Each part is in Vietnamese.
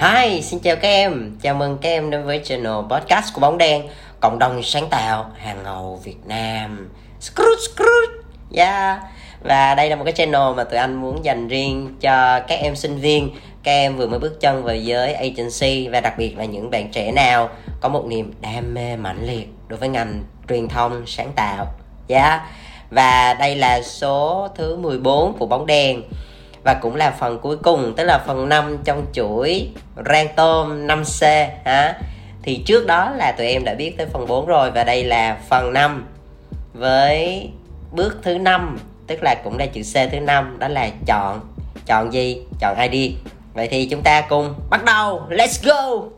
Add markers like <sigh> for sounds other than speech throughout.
Hi, xin chào các em. Chào mừng các em đến với channel podcast của Bóng Đen, cộng đồng sáng tạo hàng ngầu Việt Nam. Scrooge, Scrooge. Yeah. Và đây là một cái channel mà tụi anh muốn dành riêng cho các em sinh viên, các em vừa mới bước chân vào giới agency và đặc biệt là những bạn trẻ nào có một niềm đam mê mãnh liệt đối với ngành truyền thông sáng tạo. Yeah. Và đây là số thứ 14 của Bóng Đen và cũng là phần cuối cùng, tức là phần 5 trong chuỗi rang tôm 5C ha. thì trước đó là tụi em đã biết tới phần 4 rồi, và đây là phần 5 với bước thứ 5 tức là cũng là chữ C thứ 5 đó là chọn chọn gì? Chọn ID vậy thì chúng ta cùng bắt đầu, let's go!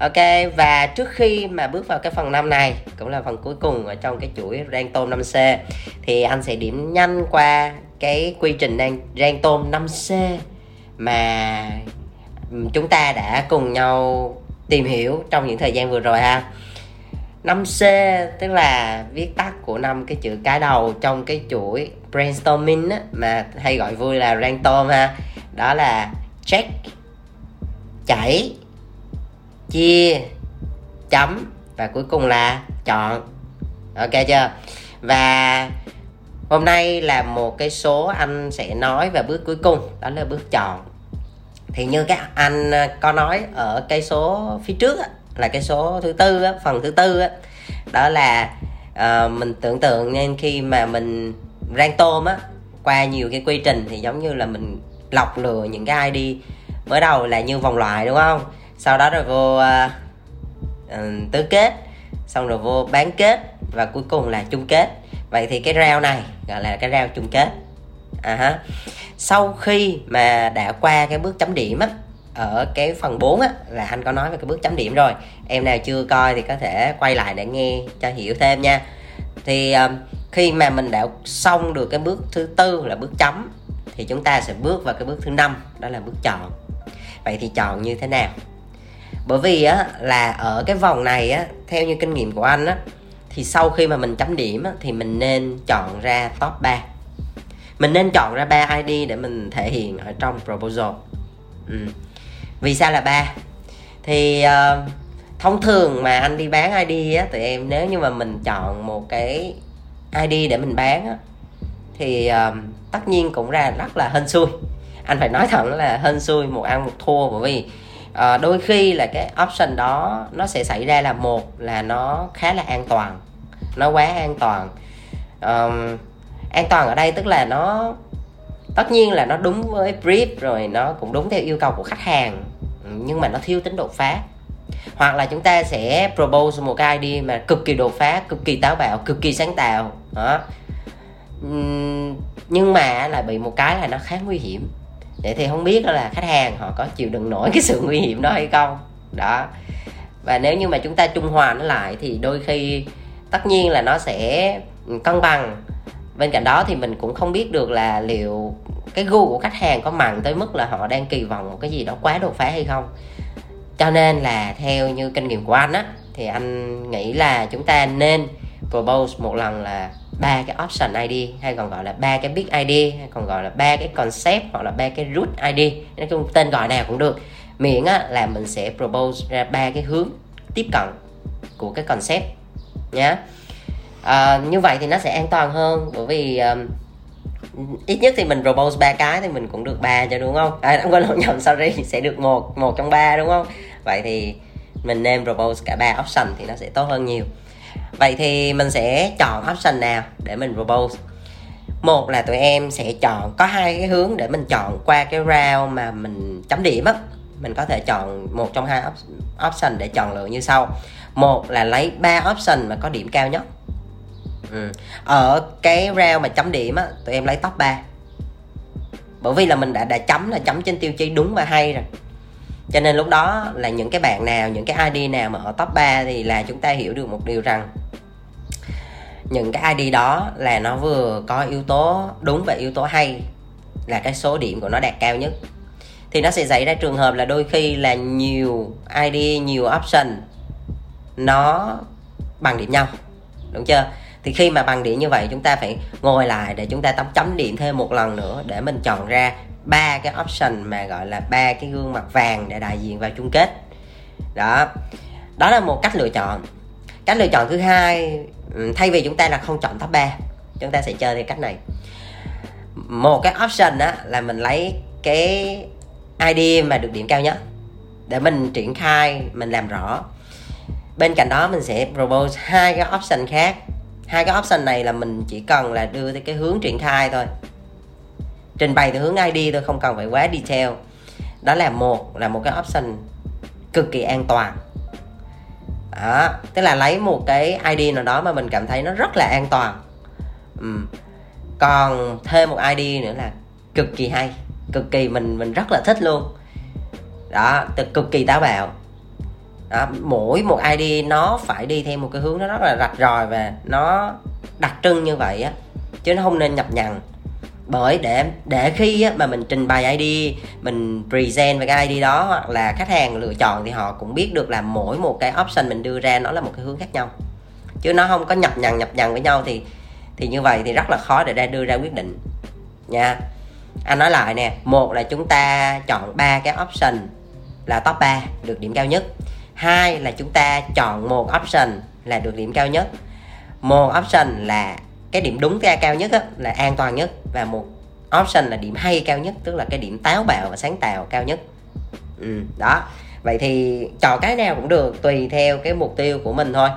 Ok và trước khi mà bước vào cái phần năm này cũng là phần cuối cùng ở trong cái chuỗi rang tôm 5C thì anh sẽ điểm nhanh qua cái quy trình đang rang tôm 5C mà chúng ta đã cùng nhau tìm hiểu trong những thời gian vừa rồi ha. 5C tức là viết tắt của năm cái chữ cái đầu trong cái chuỗi brainstorming á, mà hay gọi vui là rang tôm ha. Đó là check chảy chia chấm và cuối cùng là chọn. Ok chưa? Và hôm nay là một cái số anh sẽ nói về bước cuối cùng đó là bước chọn. Thì như các anh ờ, có nói ở cái số phía trước là cái số thứ tư phần thứ tư đó là uh, mình tưởng tượng nên khi mà mình rang tôm á qua nhiều cái quy trình thì giống như là mình lọc lừa những cái ID mới đầu là như vòng loại đúng không? Sau đó rồi vô uh, tứ kết. Xong rồi vô bán kết và cuối cùng là chung kết. Vậy thì cái rau này gọi là cái rau chung kết. À ha sau khi mà đã qua cái bước chấm điểm á ở cái phần 4 á là anh có nói về cái bước chấm điểm rồi. Em nào chưa coi thì có thể quay lại để nghe cho hiểu thêm nha. Thì um, khi mà mình đã xong được cái bước thứ tư là bước chấm thì chúng ta sẽ bước vào cái bước thứ năm đó là bước chọn. Vậy thì chọn như thế nào? Bởi vì á là ở cái vòng này á theo như kinh nghiệm của anh á thì sau khi mà mình chấm điểm á, thì mình nên chọn ra top 3 mình nên chọn ra ba ID để mình thể hiện ở trong proposal. Ừ. vì sao là ba? Thì uh, thông thường mà anh đi bán ID á tụi em nếu như mà mình chọn một cái ID để mình bán á thì uh, tất nhiên cũng ra rất là hên xui. Anh phải nói thẳng là hên xui một ăn một thua bởi vì à, đôi khi là cái option đó nó sẽ xảy ra là một là nó khá là an toàn nó quá an toàn. Um, an toàn ở đây tức là nó tất nhiên là nó đúng với brief rồi nó cũng đúng theo yêu cầu của khách hàng nhưng mà nó thiếu tính đột phá. Hoặc là chúng ta sẽ propose một cái idea mà cực kỳ đột phá cực kỳ táo bạo cực kỳ sáng tạo đó. Nhưng mà lại bị một cái là nó khá nguy hiểm vậy thì không biết là khách hàng họ có chịu đựng nổi cái sự nguy hiểm đó hay không? Đó. Và nếu như mà chúng ta trung hòa nó lại thì đôi khi tất nhiên là nó sẽ cân bằng. Bên cạnh đó thì mình cũng không biết được là liệu cái gu của khách hàng có mặn tới mức là họ đang kỳ vọng một cái gì đó quá đột phá hay không. Cho nên là theo như kinh nghiệm của anh á, thì anh nghĩ là chúng ta nên propose một lần là ba cái option ID hay còn gọi là ba cái big ID hay còn gọi là ba cái concept hoặc là ba cái root ID nói chung tên gọi nào cũng được. Miễn á, là mình sẽ propose ra ba cái hướng tiếp cận của cái concept nhé à, ờ, như vậy thì nó sẽ an toàn hơn bởi vì um, ít nhất thì mình propose ba cái thì mình cũng được ba cho đúng không? À không có lộn nhầm sorry <laughs> sẽ được một một trong ba đúng không? Vậy thì mình nên propose cả ba option thì nó sẽ tốt hơn nhiều vậy thì mình sẽ chọn option nào để mình propose? Một là tụi em sẽ chọn, có hai cái hướng để mình chọn qua cái round mà mình chấm điểm á. Mình có thể chọn một trong hai option để chọn lựa như sau. Một là lấy ba option mà có điểm cao nhất. Ừ. ở cái round mà chấm điểm á, tụi em lấy top 3 bởi vì là mình đã đã chấm là chấm trên tiêu chí đúng và hay rồi cho nên lúc đó là những cái bạn nào, những cái ID nào mà ở top 3 thì là chúng ta hiểu được một điều rằng những cái ID đó là nó vừa có yếu tố đúng và yếu tố hay, là cái số điểm của nó đạt cao nhất. Thì nó sẽ xảy ra trường hợp là đôi khi là nhiều ID nhiều option nó bằng điểm nhau, đúng chưa? Thì khi mà bằng điểm như vậy, chúng ta phải ngồi lại để chúng ta tắm chấm điểm thêm một lần nữa để mình chọn ra ba cái option mà gọi là ba cái gương mặt vàng để đại diện vào chung kết. Đó. Đó là một cách lựa chọn. Cách lựa chọn thứ hai ừ, thay vì chúng ta là không chọn top 3 chúng ta sẽ chơi theo cách này. Một cái option đó là mình lấy cái ID mà được điểm cao nhất để mình triển khai, mình làm rõ. Bên cạnh đó, mình sẽ propose hai cái option khác. Hai cái option này là mình chỉ cần là đưa tới cái hướng triển khai thôi trình bày theo hướng ID thôi không cần phải quá detail. Đó là một là một cái option cực kỳ an toàn. Đó tức là lấy một cái ID nào đó mà mình cảm thấy nó rất là an toàn. Ừ. còn thêm một ID nữa là cực kỳ hay cực kỳ mình mình rất là thích luôn. Đó cực kỳ táo bạo. Đó, mỗi một ID nó phải đi theo một cái hướng nó rất là rạch ròi và nó đặc trưng như vậy á chứ nó không nên nhập nhằng bởi để để khi á, mà mình trình bày ID mình present về cái ID đó hoặc là khách hàng lựa chọn thì họ cũng biết được là mỗi một cái option mình đưa ra nó là một cái hướng khác nhau. Chứ nó không có nhập nhằng nhập nhằng với nhau thì thì như vậy thì rất là khó để ra đưa ra quyết định. Nha. Anh nói lại nè một là chúng ta chọn ba cái option là top 3 được điểm cao nhất. Hai là chúng ta chọn một option là được điểm cao nhất. Một option là cái điểm đúng ra cao nhất á, là an toàn nhất và một option là điểm hay cao nhất tức là cái điểm táo bạo và sáng tạo cao nhất. Ừ, đó. Vậy thì chọn cái nào cũng được tùy theo cái mục tiêu của mình thôi.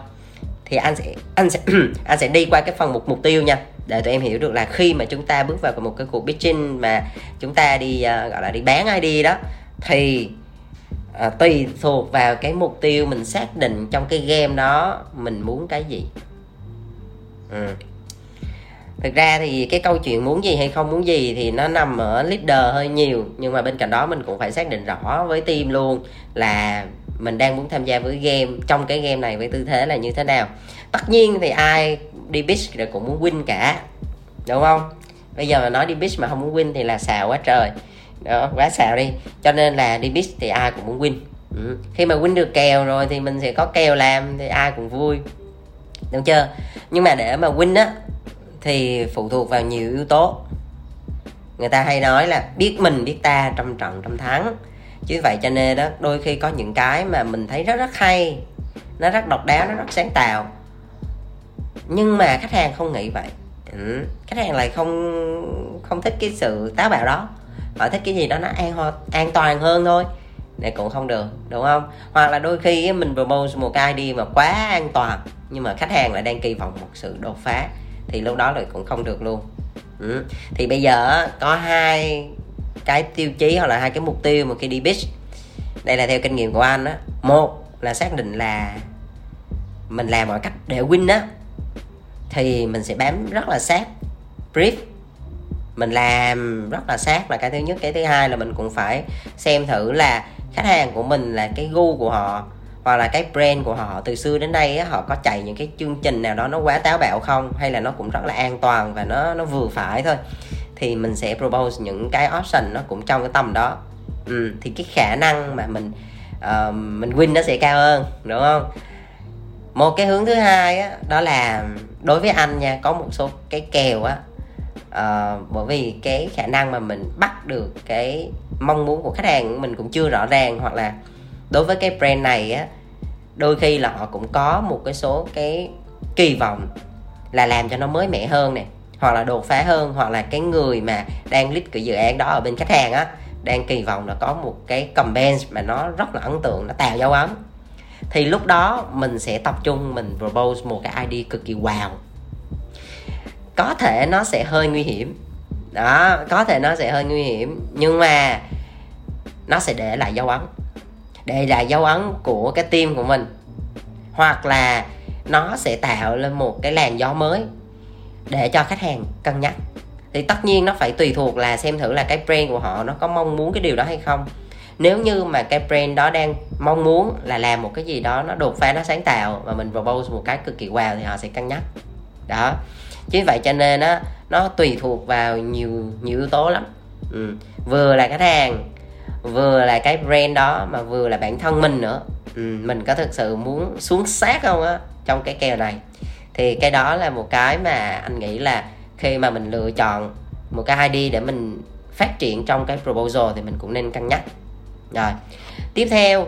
Thì anh sẽ anh sẽ <clears throat> anh sẽ đi qua cái phần mục mục tiêu nha. Để tụi em hiểu được là khi mà chúng ta bước vào một cái cuộc pitching mà chúng ta đi uh, gọi là đi bán ID đó thì uh, tùy thuộc vào cái mục tiêu mình xác định trong cái game đó mình muốn cái gì. Ừ thực ra thì cái câu chuyện muốn gì hay không muốn gì thì nó nằm ở leader hơi nhiều, nhưng mà bên cạnh đó mình cũng phải xác định rõ với team luôn là mình đang muốn tham gia với game, trong cái game này với tư thế là như thế nào. Tất nhiên thì ai đi pitch rồi cũng muốn win cả, đúng không? Bây giờ mà nói đi pitch mà không muốn win thì là xào quá trời. Đó, quá xào đi. Cho nên là đi pitch thì ai cũng muốn win. Ừ. khi mà win được kèo rồi thì mình sẽ có kèo làm thì ai cũng vui. Đúng chưa? Nhưng mà để mà win á thì phụ thuộc vào nhiều yếu tố. Người ta hay nói là biết mình, biết ta trăm trận trăm thắng chứ vậy cho nên đó, đôi khi có những cái mà mình thấy rất rất hay, nó rất độc đáo, nó rất sáng tạo. Nhưng mà khách hàng không nghĩ vậy. Ừ. khách hàng lại không không thích cái sự táo bạo đó. Họ thích cái gì đó nó an an toàn hơn thôi. Để cũng không được, đúng không? Hoặc là đôi khi mình promote một cái đi mà quá an toàn, nhưng mà khách hàng lại đang kỳ vọng một sự đột phá thì lúc đó lại cũng không được luôn. Ừ. thì bây giờ có hai cái tiêu chí hoặc là hai cái mục tiêu mà khi đi pitch đây là theo kinh nghiệm của anh á. Một là xác định là mình làm mọi cách để win á thì mình sẽ bám rất là sát brief. Mình làm rất là sát là cái thứ nhất. Cái thứ hai là mình cũng phải xem thử là khách hàng của mình là cái gu của họ hoặc là cái brand của họ từ xưa đến nay á, họ có chạy những cái chương trình nào đó nó quá táo bạo không? Hay là nó cũng rất là an toàn và nó nó vừa phải thôi? Thì mình sẽ propose những cái option nó cũng trong cái tầm đó. Ừ, thì cái khả năng mà mình uh, mình win nó sẽ cao hơn đúng không? Một cái hướng thứ hai á, đó là đối với anh nha có một số cái kèo á uh, bởi vì cái khả năng mà mình bắt được cái mong muốn của khách hàng mình cũng chưa rõ ràng hoặc là đối với cái brand này á, đôi khi là họ cũng có một cái số cái kỳ vọng là làm cho nó mới mẻ hơn nè, hoặc là đột phá hơn, hoặc là cái người mà đang lead cái dự án đó ở bên khách hàng á, đang kỳ vọng là có một cái campaign mà nó rất là ấn tượng, nó tạo dấu ấn. Thì lúc đó mình sẽ tập trung, mình propose một cái ID cực kỳ wow. Có thể nó sẽ hơi nguy hiểm. Đó, có thể nó sẽ hơi nguy hiểm, nhưng mà nó sẽ để lại dấu ấn để lại dấu ấn của cái team của mình. Hoặc là nó sẽ tạo lên một cái làn gió mới để cho khách hàng cân nhắc. Thì tất nhiên nó phải tùy thuộc là xem thử là cái brand của họ nó có mong muốn cái điều đó hay không. Nếu như mà cái brand đó đang mong muốn là làm một cái gì đó nó đột phá, nó sáng tạo và mình propose một cái cực kỳ wow thì họ sẽ cân nhắc. Đó. Chính vậy cho nên á, nó tùy thuộc vào nhiều nhiều yếu tố lắm. Ừ. vừa là khách hàng vừa là cái brand đó mà vừa là bản thân mình nữa. Ừ, mình có thực sự muốn xuống sát không á trong cái kèo này. Thì cái đó là một cái mà anh nghĩ là khi mà mình lựa chọn một cái ID để mình phát triển trong cái proposal thì mình cũng nên cân nhắc. Rồi tiếp theo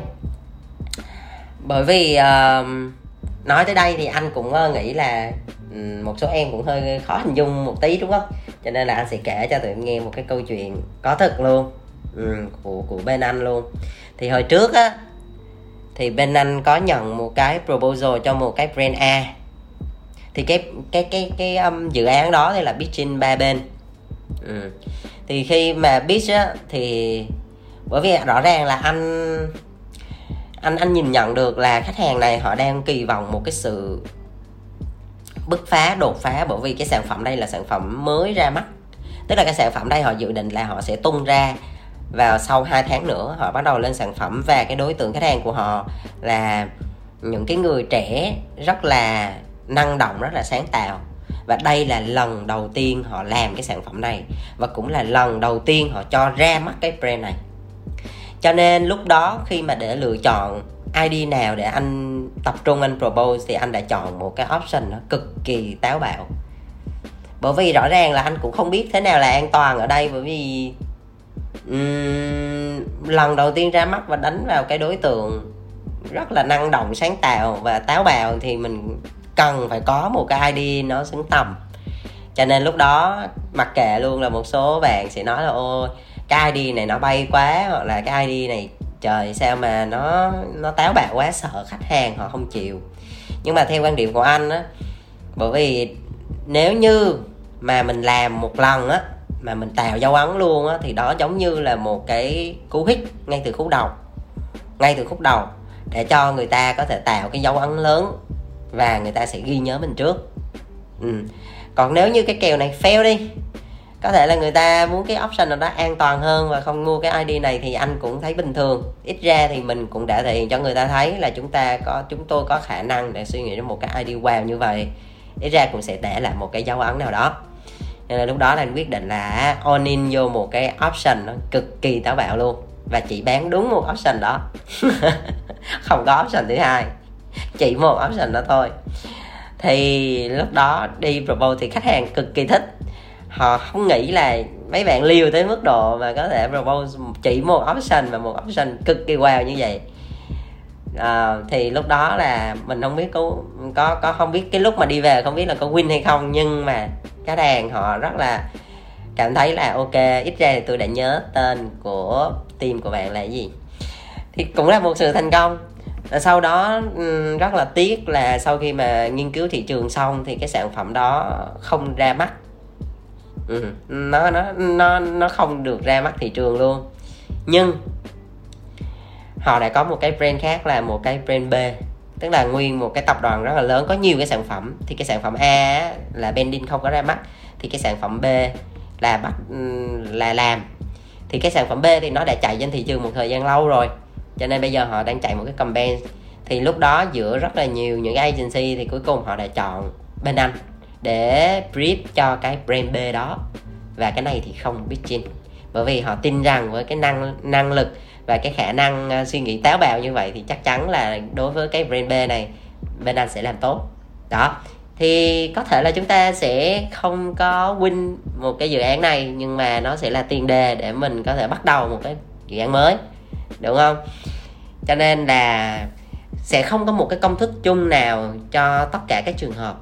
bởi vì uh, nói tới đây thì anh cũng uh, nghĩ là một số em cũng hơi khó hình dung một tí đúng không? Cho nên là anh sẽ kể cho tụi em nghe một cái câu chuyện có thật luôn Ừ, của của bên anh luôn. Thì hồi trước á thì bên anh có nhận một cái proposal cho một cái brand A. Thì cái cái cái cái um, dự án đó thì là pitching ba bên. Ừ. thì khi mà pitch á thì bởi vì rõ ràng là anh anh anh nhìn nhận được là khách hàng này họ đang kỳ vọng một cái sự bứt phá đột phá bởi vì cái sản phẩm đây là sản phẩm mới ra mắt. Tức là cái sản phẩm đây họ dự định là họ sẽ tung ra vào sau 2 tháng nữa, họ bắt đầu lên sản phẩm và cái đối tượng khách hàng của họ là những cái người trẻ rất là năng động, rất là sáng tạo. Và đây là lần đầu tiên họ làm cái sản phẩm này và cũng là lần đầu tiên họ cho ra mắt cái brand này. Cho nên lúc đó khi mà để lựa chọn ID nào để anh tập trung, anh propose thì anh đã chọn một cái option nó cực kỳ táo bạo. Bởi vì rõ ràng là anh cũng không biết thế nào là an toàn ở đây bởi vì um, lần đầu tiên ra mắt và đánh vào cái đối tượng rất là năng động sáng tạo và táo bạo thì mình cần phải có một cái ID nó xứng tầm. Cho nên lúc đó mặc kệ luôn là một số bạn sẽ nói là ôi cái ID này nó bay quá hoặc là cái ID này trời sao mà nó nó táo bạo quá sợ khách hàng họ không chịu. Nhưng mà theo quan điểm của anh á bởi vì nếu như mà mình làm một lần á mà mình tạo dấu ấn luôn á, thì đó giống như là một cái cú hích ngay từ khúc đầu. Ngay từ khúc đầu, để cho người ta có thể tạo cái dấu ấn lớn và người ta sẽ ghi nhớ mình trước. Ừ. còn nếu như cái kèo này fail đi, có thể là người ta muốn cái option nào đó an toàn hơn và không mua cái ID này thì anh cũng thấy bình thường. Ít ra thì mình cũng đã thể hiện cho người ta thấy là chúng ta có, chúng tôi có khả năng để suy nghĩ đến một cái ID wow như vậy. Ít ra cũng sẽ để lại một cái dấu ấn nào đó nên là lúc đó là anh quyết định là on in vô một cái option nó cực kỳ táo bạo luôn. Và chỉ bán đúng một option đó. <laughs> Không có option thứ hai. Chỉ một option đó thôi. Thì lúc đó đi propose thì khách hàng cực kỳ thích. Họ không nghĩ là mấy bạn liều tới mức độ mà có thể propose chỉ một option và một option cực kỳ wow như vậy. À, thì lúc đó là mình không biết có có có không biết cái lúc mà đi về không biết là có win hay không nhưng mà cái đàn họ rất là cảm thấy là ok. Ít ra thì tôi đã nhớ tên của team của bạn là gì? Thì cũng là một sự thành công. Và sau đó rất là tiếc là sau khi mà nghiên cứu thị trường xong thì cái sản phẩm đó không ra mắt. Ừ, nó nó nó nó không được ra mắt thị trường luôn. Nhưng họ đã có một cái brand khác là một cái brand B tức là nguyên một cái tập đoàn rất là lớn, có nhiều cái sản phẩm. Thì cái sản phẩm A là Bending không có ra mắt. Thì cái sản phẩm B là bắt ừ, là làm. Thì cái sản phẩm B thì nó đã chạy trên thị trường một thời gian lâu rồi. Cho nên bây giờ họ đang chạy một cái campaign. Thì lúc đó giữa rất là nhiều những cái agency thì cuối cùng họ đã chọn bên anh để brief cho cái brand B đó. Và cái này thì không biết chin bởi vì họ tin rằng với cái năng năng lực và cái khả năng ờ, suy nghĩ táo bạo như vậy thì chắc chắn là đối với cái brand B này, bên anh sẽ làm tốt. Đó. Thì có thể là chúng ta sẽ không có win một cái dự án này, nhưng mà nó sẽ là tiền đề để mình có thể bắt đầu một cái dự án mới. Đúng không? Cho nên là sẽ không có một cái công thức chung nào cho tất cả các trường hợp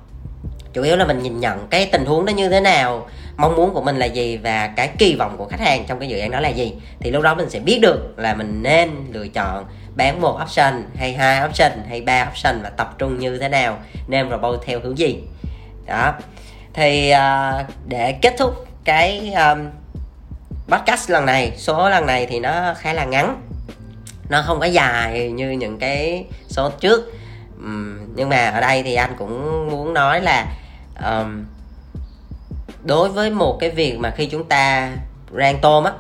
chủ yếu là mình nhìn nhận cái tình huống đó như thế nào mong muốn của mình là gì và cái kỳ vọng của khách hàng trong cái dự án đó là gì. Thì lúc đó mình sẽ biết được là mình nên lựa chọn bán một option hay hai option hay ba option và tập trung như thế nào nên robot theo hướng gì. Đó. Thì uh, để kết thúc cái um, podcast lần này số lần này thì nó khá là ngắn. Nó không có dài như những cái số trước um, nhưng mà ở đây thì anh cũng muốn nói là um, đối với một cái việc mà khi chúng ta rang tôm á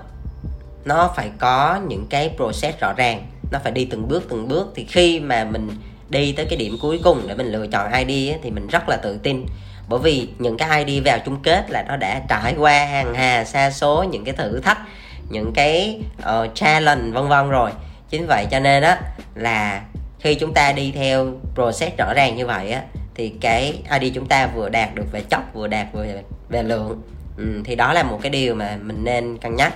nó phải có những cái process rõ ràng nó phải đi từng bước từng bước. Thì khi mà mình đi tới cái điểm cuối cùng để mình lựa chọn ID á, thì mình rất là tự tin. Bởi vì những cái ID vào chung kết là nó đã trải qua hàng hà xa số những cái thử thách những cái uh, challenge vân vân rồi. Chính vậy cho nên á là khi chúng ta đi theo process rõ ràng như vậy á thì cái ID chúng ta vừa đạt được về chất vừa đạt về về lượng. Ừ, thì đó là một cái điều mà mình nên cân nhắc.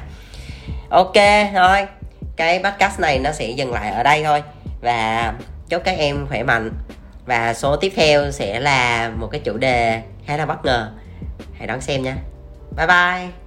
Ok thôi cái podcast này nó sẽ dừng lại ở đây thôi. Và chúc các em khỏe mạnh. Và số tiếp theo sẽ là một cái chủ đề khá là bất ngờ. Hãy đón xem nha. Bye bye.